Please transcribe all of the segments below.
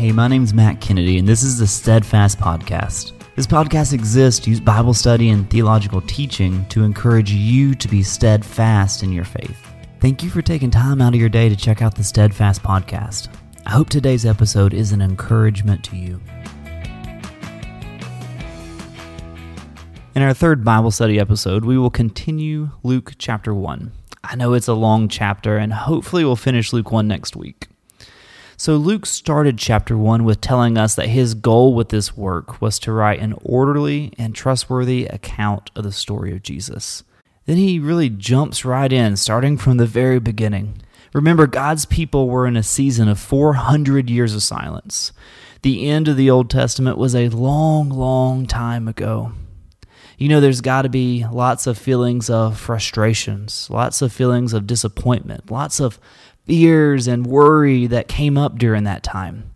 Hey, my name's Matt Kennedy, and this is the Steadfast Podcast. This podcast exists to use Bible study and theological teaching to encourage you to be steadfast in your faith. Thank you for taking time out of your day to check out the Steadfast Podcast. I hope today's episode is an encouragement to you. In our third Bible study episode, we will continue Luke chapter 1. I know it's a long chapter, and hopefully we'll finish Luke 1 next week. So, Luke started chapter 1 with telling us that his goal with this work was to write an orderly and trustworthy account of the story of Jesus. Then he really jumps right in, starting from the very beginning. Remember, God's people were in a season of 400 years of silence. The end of the Old Testament was a long, long time ago. You know, there's got to be lots of feelings of frustrations, lots of feelings of disappointment, lots of fears and worry that came up during that time.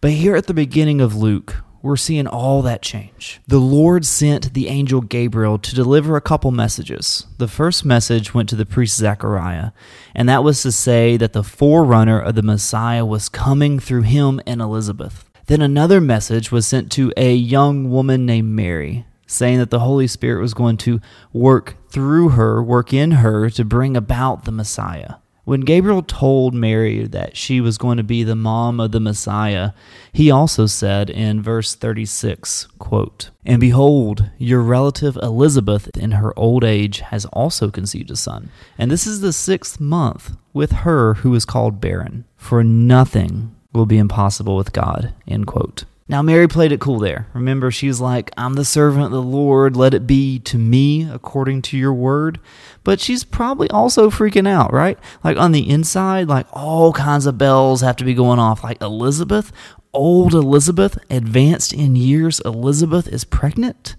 But here at the beginning of Luke, we're seeing all that change. The Lord sent the angel Gabriel to deliver a couple messages. The first message went to the priest Zechariah, and that was to say that the forerunner of the Messiah was coming through him and Elizabeth. Then another message was sent to a young woman named Mary, saying that the Holy Spirit was going to work through her, work in her to bring about the Messiah. When Gabriel told Mary that she was going to be the mom of the Messiah, he also said in verse 36, quote, And behold, your relative Elizabeth in her old age has also conceived a son. And this is the sixth month with her who is called barren, for nothing will be impossible with God, end quote. Now, Mary played it cool there. Remember, she's like, I'm the servant of the Lord. Let it be to me according to your word. But she's probably also freaking out, right? Like on the inside, like all kinds of bells have to be going off. Like Elizabeth, old Elizabeth, advanced in years, Elizabeth is pregnant.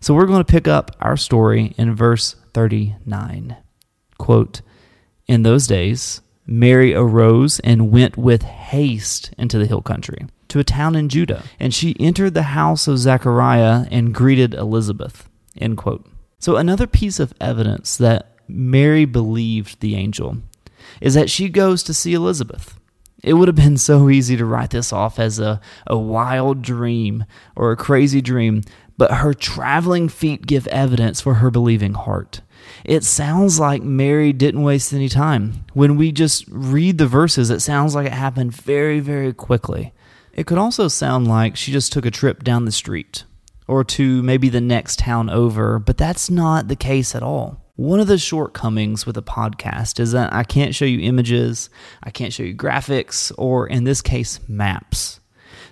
So we're going to pick up our story in verse 39. Quote, In those days, Mary arose and went with haste into the hill country to a town in Judah, and she entered the house of Zechariah and greeted Elizabeth. End quote. So, another piece of evidence that Mary believed the angel is that she goes to see Elizabeth. It would have been so easy to write this off as a, a wild dream or a crazy dream, but her traveling feet give evidence for her believing heart. It sounds like Mary didn't waste any time. When we just read the verses, it sounds like it happened very, very quickly. It could also sound like she just took a trip down the street or to maybe the next town over, but that's not the case at all. One of the shortcomings with a podcast is that I can't show you images, I can't show you graphics, or in this case, maps.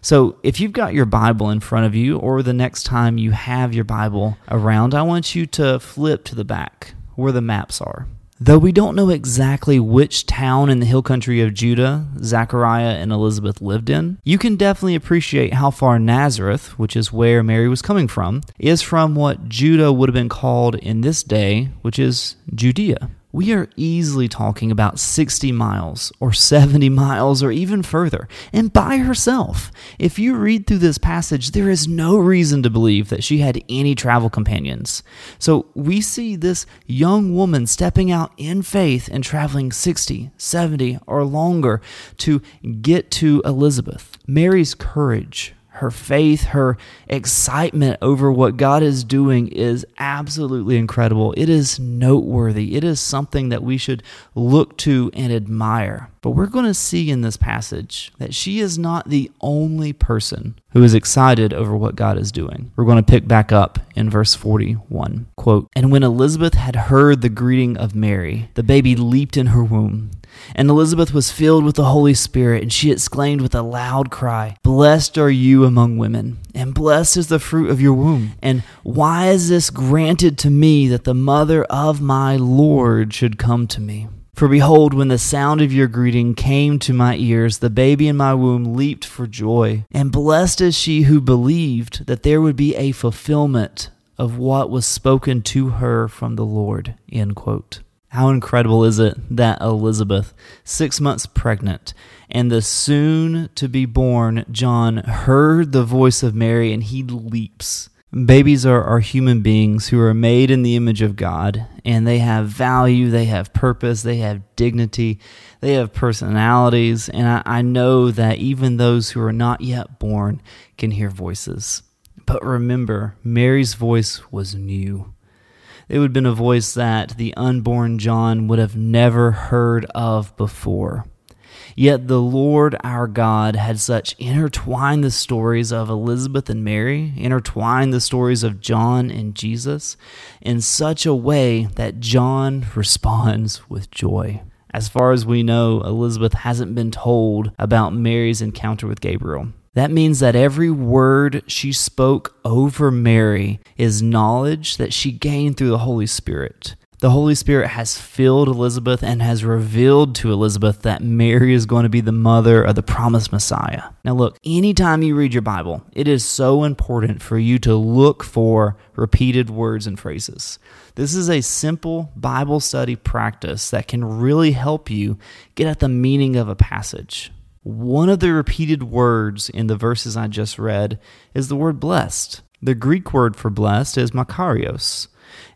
So if you've got your Bible in front of you, or the next time you have your Bible around, I want you to flip to the back where the maps are. Though we don't know exactly which town in the hill country of Judah Zechariah and Elizabeth lived in, you can definitely appreciate how far Nazareth, which is where Mary was coming from, is from what Judah would have been called in this day, which is Judea we are easily talking about 60 miles or 70 miles or even further, and by herself. If you read through this passage, there is no reason to believe that she had any travel companions. So we see this young woman stepping out in faith and traveling 60, 70, or longer to get to Elizabeth. Mary's courage, her faith, her excitement over what God is doing is absolutely incredible. It is noteworthy. It is something that we should look to and admire. But we're going to see in this passage that she is not the only person who is excited over what God is doing. We're going to pick back up in verse 41. Quote, And when Elizabeth had heard the greeting of Mary, the baby leaped in her womb. And Elizabeth was filled with the Holy Spirit, and she exclaimed with a loud cry, Blessed are you among women, and blessed is the fruit of your womb. And why is this granted to me that the mother of my Lord should come to me? For behold, when the sound of your greeting came to my ears, the baby in my womb leaped for joy. And blessed is she who believed that there would be a fulfillment of what was spoken to her from the Lord. End quote. How incredible is it that Elizabeth, six months pregnant, and the soon to be born John heard the voice of Mary and he leaps. Babies are, are human beings who are made in the image of God, and they have value, they have purpose, they have dignity, they have personalities. And I, I know that even those who are not yet born can hear voices. But remember, Mary's voice was new. It would have been a voice that the unborn John would have never heard of before. Yet the Lord our God had such intertwined the stories of Elizabeth and Mary, intertwined the stories of John and Jesus in such a way that John responds with joy. As far as we know, Elizabeth hasn't been told about Mary's encounter with Gabriel. That means that every word she spoke over Mary is knowledge that she gained through the Holy Spirit the Holy Spirit has filled Elizabeth and has revealed to Elizabeth that Mary is going to be the mother of the promised Messiah. Now, look, anytime you read your Bible, it is so important for you to look for repeated words and phrases. This is a simple Bible study practice that can really help you get at the meaning of a passage. One of the repeated words in the verses I just read is the word blessed. The Greek word for blessed is makarios.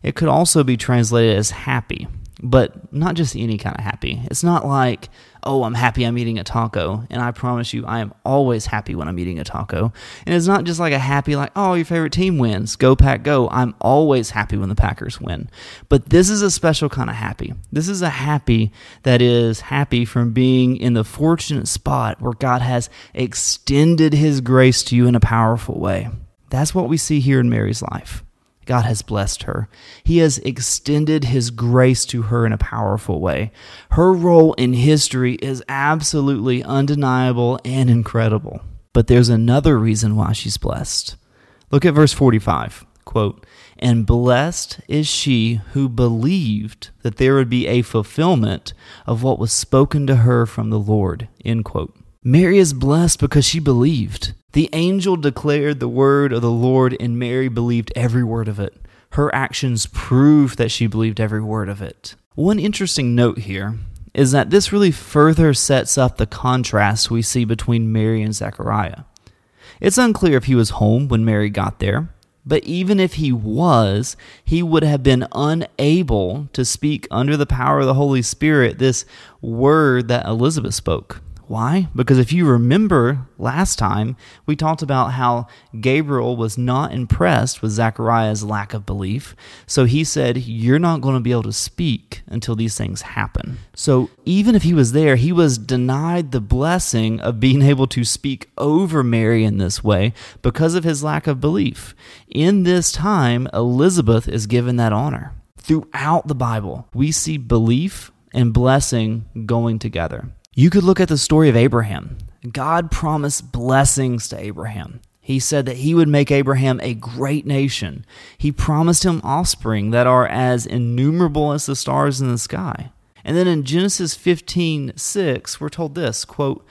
It could also be translated as happy, but not just any kind of happy. It's not like, oh, I'm happy I'm eating a taco. And I promise you, I am always happy when I'm eating a taco. And it's not just like a happy, like, oh, your favorite team wins. Go, Pack, go. I'm always happy when the Packers win. But this is a special kind of happy. This is a happy that is happy from being in the fortunate spot where God has extended his grace to you in a powerful way. That's what we see here in Mary's life. God has blessed her. He has extended His grace to her in a powerful way. Her role in history is absolutely undeniable and incredible. But there's another reason why she's blessed. Look at verse 45. Quote, and blessed is she who believed that there would be a fulfillment of what was spoken to her from the Lord. End quote. Mary is blessed because she believed. The angel declared the word of the Lord, and Mary believed every word of it. Her actions prove that she believed every word of it. One interesting note here is that this really further sets up the contrast we see between Mary and Zechariah. It's unclear if he was home when Mary got there, but even if he was, he would have been unable to speak under the power of the Holy Spirit this word that Elizabeth spoke. Why? Because if you remember last time, we talked about how Gabriel was not impressed with Zechariah's lack of belief. So he said, You're not going to be able to speak until these things happen. So even if he was there, he was denied the blessing of being able to speak over Mary in this way because of his lack of belief. In this time, Elizabeth is given that honor. Throughout the Bible, we see belief and blessing going together. You could look at the story of Abraham. God promised blessings to Abraham. He said that he would make Abraham a great nation. He promised him offspring that are as innumerable as the stars in the sky. And then in Genesis 15 6, we're told this quote,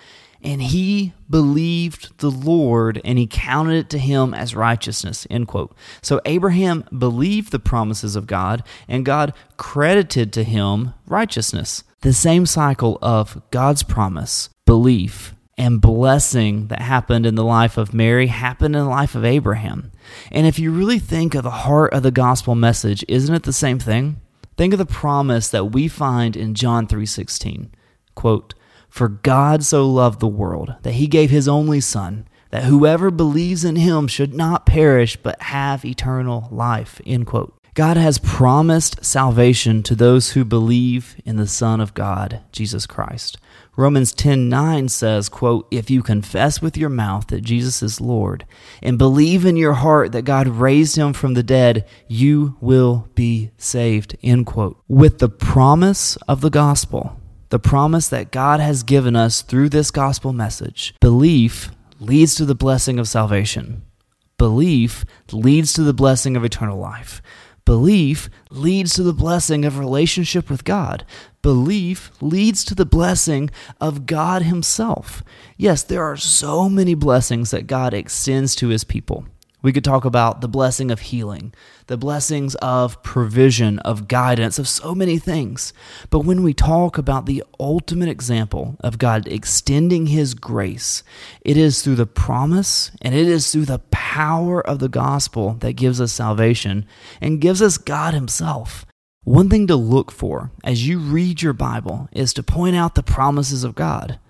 and he believed the Lord and he counted it to him as righteousness. End quote. So Abraham believed the promises of God and God credited to him righteousness. The same cycle of God's promise, belief, and blessing that happened in the life of Mary happened in the life of Abraham. And if you really think of the heart of the gospel message, isn't it the same thing? Think of the promise that we find in John 3:16. Quote, "For God so loved the world that he gave his only son, that whoever believes in him should not perish but have eternal life." End quote. God has promised salvation to those who believe in the Son of God, Jesus Christ. Romans 10:9 says, quote, "If you confess with your mouth that Jesus is Lord and believe in your heart that God raised him from the dead, you will be saved." End quote. With the promise of the gospel, the promise that God has given us through this gospel message, belief leads to the blessing of salvation. Belief leads to the blessing of eternal life. Belief leads to the blessing of relationship with God. Belief leads to the blessing of God Himself. Yes, there are so many blessings that God extends to His people. We could talk about the blessing of healing, the blessings of provision, of guidance, of so many things. But when we talk about the ultimate example of God extending His grace, it is through the promise and it is through the power of the gospel that gives us salvation and gives us God Himself. One thing to look for as you read your Bible is to point out the promises of God.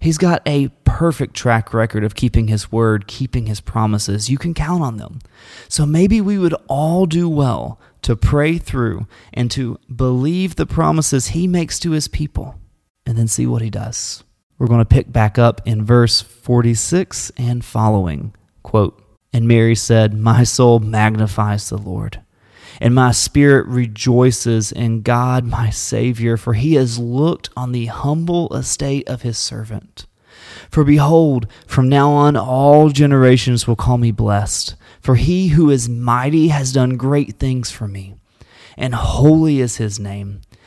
He's got a perfect track record of keeping his word, keeping his promises. You can count on them. So maybe we would all do well to pray through and to believe the promises he makes to his people and then see what he does. We're going to pick back up in verse 46 and following. Quote, And Mary said, My soul magnifies the Lord and my spirit rejoices in God my Savior, for he has looked on the humble estate of his servant. For behold, from now on all generations will call me blessed, for he who is mighty has done great things for me, and holy is his name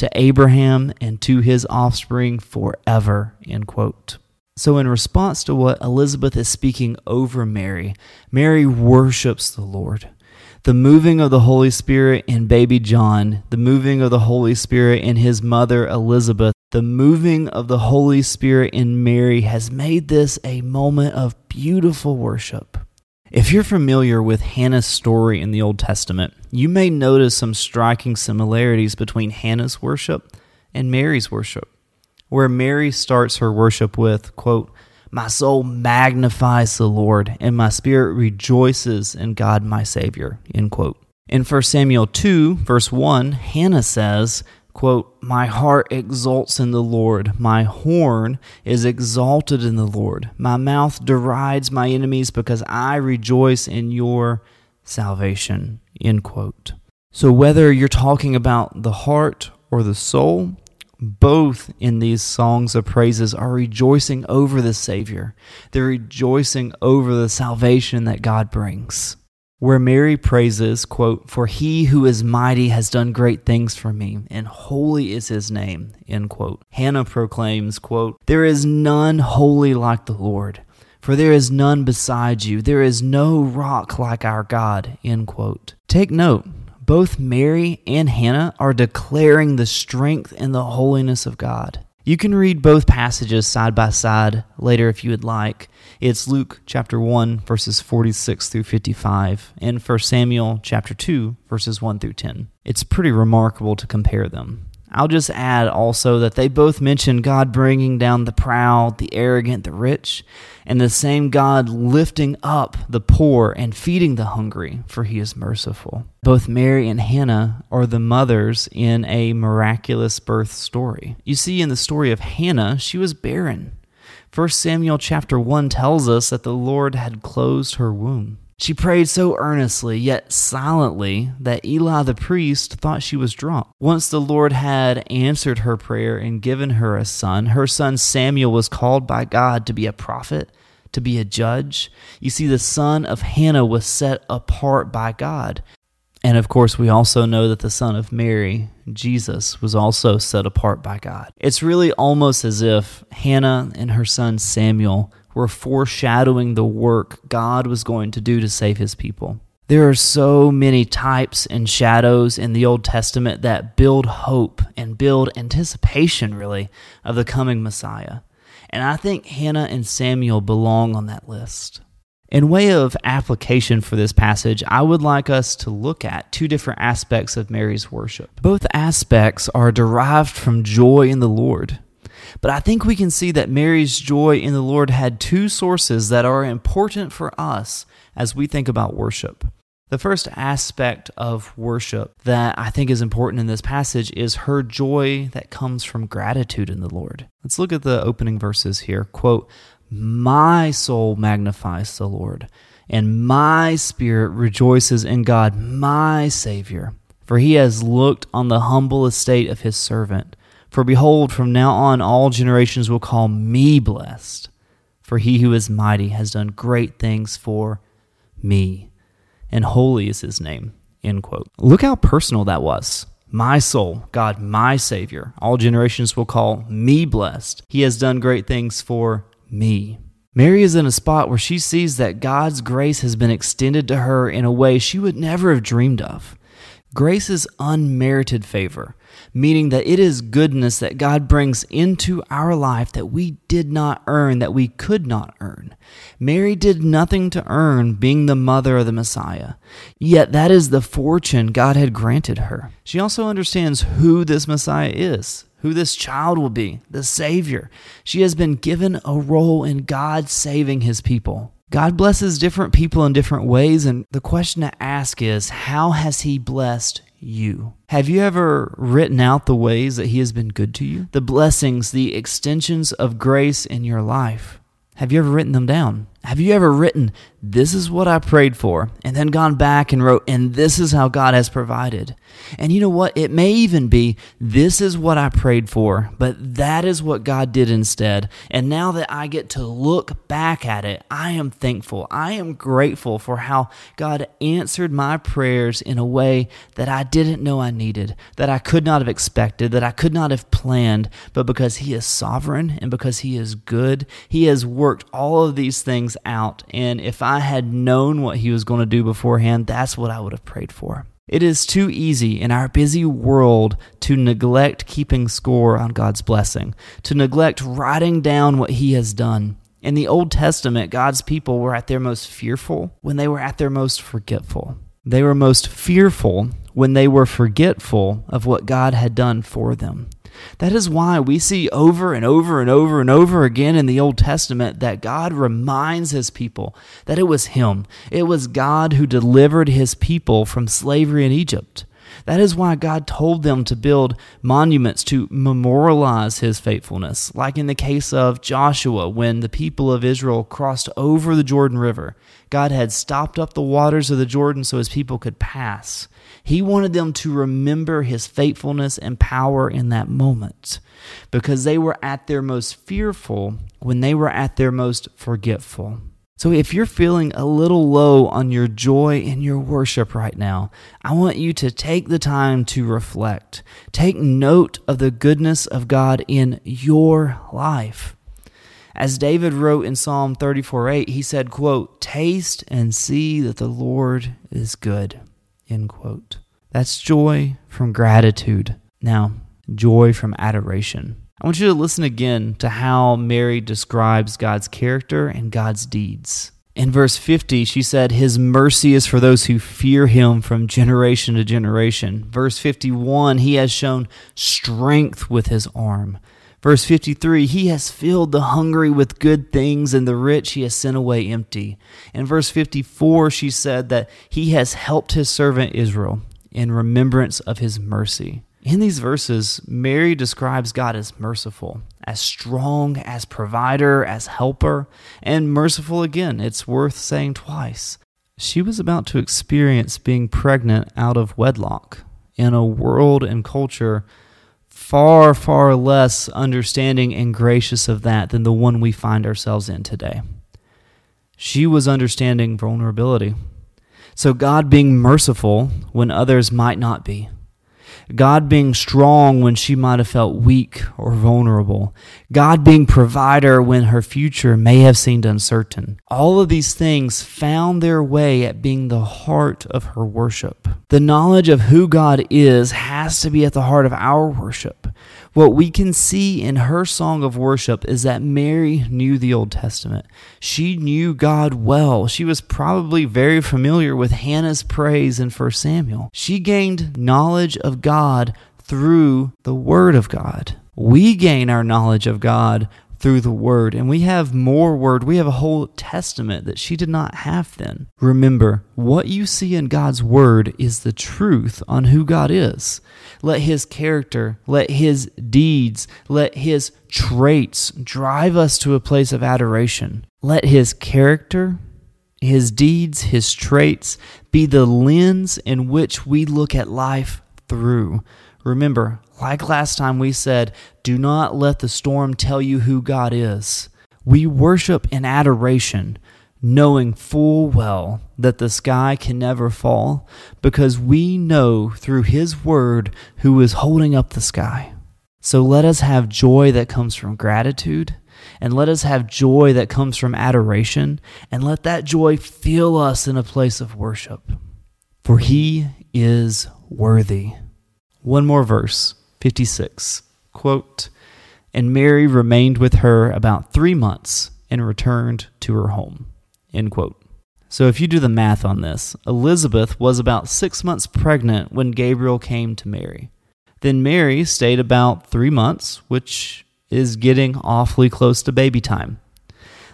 to Abraham and to his offspring forever. End quote. So, in response to what Elizabeth is speaking over Mary, Mary worships the Lord. The moving of the Holy Spirit in baby John, the moving of the Holy Spirit in his mother Elizabeth, the moving of the Holy Spirit in Mary has made this a moment of beautiful worship. If you're familiar with Hannah's story in the Old Testament, you may notice some striking similarities between Hannah's worship and Mary's worship, where Mary starts her worship with, quote, My soul magnifies the Lord, and my spirit rejoices in God my Savior, end quote. In 1 Samuel 2, verse 1, Hannah says, quote, My heart exults in the Lord, my horn is exalted in the Lord. My mouth derides my enemies because I rejoice in your salvation, end quote. So whether you're talking about the heart or the soul, both in these songs of praises are rejoicing over the Savior. They're rejoicing over the salvation that God brings where Mary praises, quote, For he who is mighty has done great things for me, and holy is his name, end quote. Hannah proclaims, quote, There is none holy like the Lord, for there is none beside you. There is no rock like our God, end quote. Take note, both Mary and Hannah are declaring the strength and the holiness of God. You can read both passages side by side later if you would like. It's Luke chapter 1 verses 46 through 55 and 1 Samuel chapter 2 verses 1 through 10. It's pretty remarkable to compare them. I'll just add also that they both mention God bringing down the proud, the arrogant, the rich, and the same God lifting up the poor and feeding the hungry, for he is merciful. Both Mary and Hannah are the mothers in a miraculous birth story. You see, in the story of Hannah, she was barren. 1 Samuel chapter 1 tells us that the Lord had closed her womb. She prayed so earnestly, yet silently, that Eli the priest thought she was drunk. Once the Lord had answered her prayer and given her a son, her son Samuel was called by God to be a prophet, to be a judge. You see, the son of Hannah was set apart by God. And of course, we also know that the son of Mary, Jesus, was also set apart by God. It's really almost as if Hannah and her son Samuel were foreshadowing the work God was going to do to save his people. There are so many types and shadows in the Old Testament that build hope and build anticipation, really, of the coming Messiah. And I think Hannah and Samuel belong on that list. In way of application for this passage, I would like us to look at two different aspects of Mary's worship. Both aspects are derived from joy in the Lord. But I think we can see that Mary's joy in the Lord had two sources that are important for us as we think about worship. The first aspect of worship that I think is important in this passage is her joy that comes from gratitude in the Lord. Let's look at the opening verses here. Quote, My soul magnifies the Lord, and my spirit rejoices in God, my Savior, for he has looked on the humble estate of his servant. For behold, from now on all generations will call me blessed, for he who is mighty has done great things for me, and holy is his name. End quote. Look how personal that was. My soul, God, my Savior. All generations will call me blessed. He has done great things for me. Mary is in a spot where she sees that God's grace has been extended to her in a way she would never have dreamed of. Grace is unmerited favor, meaning that it is goodness that God brings into our life that we did not earn, that we could not earn. Mary did nothing to earn being the mother of the Messiah, yet that is the fortune God had granted her. She also understands who this Messiah is, who this child will be, the Savior. She has been given a role in God saving his people. God blesses different people in different ways, and the question to ask is how has he blessed you? Have you ever written out the ways that he has been good to you? The blessings, the extensions of grace in your life? Have you ever written them down? Have you ever written, This is what I prayed for, and then gone back and wrote, And this is how God has provided? And you know what? It may even be, This is what I prayed for, but that is what God did instead. And now that I get to look back at it, I am thankful. I am grateful for how God answered my prayers in a way that I didn't know I needed, that I could not have expected, that I could not have planned. But because He is sovereign and because He is good, He has worked all of these things things out. And if I had known what he was going to do beforehand, that's what I would have prayed for. It is too easy in our busy world to neglect keeping score on God's blessing, to neglect writing down what He has done. In the Old Testament, God's people were at their most fearful when they were at their most forgetful. They were most fearful when they were forgetful of what God had done for them. That is why we see over and over and over and over again in the Old Testament that God reminds his people that it was him. It was God who delivered his people from slavery in Egypt. That is why God told them to build monuments to memorialize his faithfulness, like in the case of Joshua when the people of Israel crossed over the Jordan River. God had stopped up the waters of the Jordan so his people could pass. He wanted them to remember his faithfulness and power in that moment because they were at their most fearful when they were at their most forgetful. So, if you're feeling a little low on your joy in your worship right now, I want you to take the time to reflect. Take note of the goodness of God in your life. As David wrote in Psalm 34 8, he said, quote, Taste and see that the Lord is good. End quote. That's joy from gratitude. Now, joy from adoration. I want you to listen again to how Mary describes God's character and God's deeds. In verse 50, she said, His mercy is for those who fear him from generation to generation. Verse 51, He has shown strength with his arm. Verse 53 He has filled the hungry with good things, and the rich he has sent away empty. In verse 54, she said that He has helped His servant Israel in remembrance of His mercy. In these verses, Mary describes God as merciful, as strong, as provider, as helper, and merciful again. It's worth saying twice. She was about to experience being pregnant out of wedlock in a world and culture far, far less understanding and gracious of that than the one we find ourselves in today. She was understanding vulnerability. So, God being merciful when others might not be God being strong when she might have felt weak or vulnerable, God being provider when her future may have seemed uncertain. All of these things found their way at being the heart of her worship. The knowledge of who God is has to be at the heart of our worship. What we can see in her song of worship is that Mary knew the Old Testament. She knew God well. She was probably very familiar with Hannah's praise in 1 Samuel. She gained knowledge of God through the Word of God. We gain our knowledge of God through the Word. And we have more Word. We have a whole Testament that she did not have then. Remember, what you see in God's Word is the truth on who God is. Let His character, let His deeds, let His traits drive us to a place of adoration. Let His character His deeds, His traits be the lens in which we look at life through. Remember, like last time we said, do not let the storm tell you who God is. We worship in adoration, knowing full well that the sky can never fall, because we know through His Word who is holding up the sky. So let us have joy that comes from gratitude, and let us have joy that comes from adoration, and let that joy fill us in a place of worship. For He is worthy. One more verse, 56. Quote, And Mary remained with her about three months and returned to her home. End quote. So if you do the math on this, Elizabeth was about six months pregnant when Gabriel came to Mary. Then Mary stayed about three months, which is getting awfully close to baby time.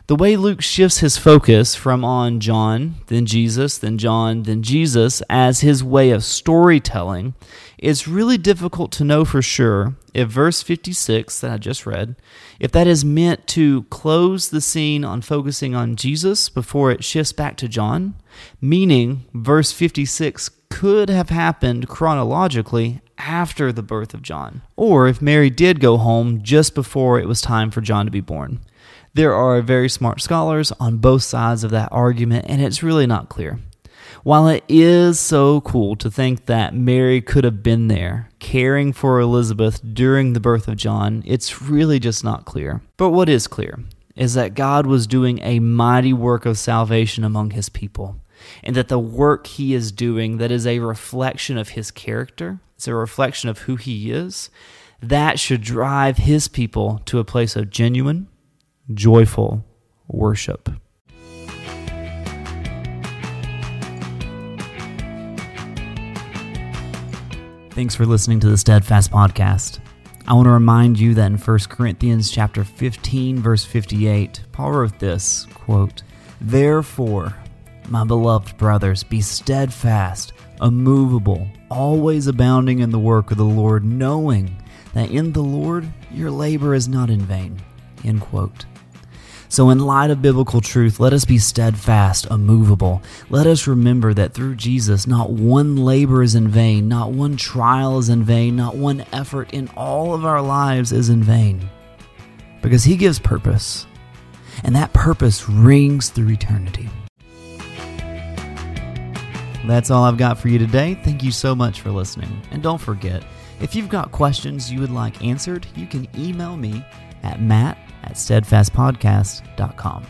The way Luke shifts his focus from on John, then Jesus, then John, then Jesus as his way of storytelling, it's really difficult to know for sure if verse 56 that I just read, if that is meant to close the scene on focusing on Jesus before it shifts back to John, meaning verse 56 could have happened chronologically after the birth of John, or if Mary did go home just before it was time for John to be born. There are very smart scholars on both sides of that argument, and it's really not clear. While it is so cool to think that Mary could have been there, caring for Elizabeth during the birth of John, it's really just not clear. But what is clear is that God was doing a mighty work of salvation among his people, and that the work he is doing, that is a reflection of his character, it's a reflection of who he is, that should drive his people to a place of genuine, joyful worship. Thanks for listening to the Steadfast podcast. I want to remind you that in 1 Corinthians chapter 15 verse 58, Paul wrote this, quote, "Therefore, my beloved brothers, be steadfast, immovable, always abounding in the work of the Lord, knowing that in the Lord your labor is not in vain." End quote. So, in light of biblical truth, let us be steadfast, immovable. Let us remember that through Jesus, not one labor is in vain, not one trial is in vain, not one effort in all of our lives is in vain. Because He gives purpose, and that purpose rings through eternity. That's all I've got for you today. Thank you so much for listening. And don't forget, if you've got questions you would like answered, you can email me at matt at steadfastpodcast.com.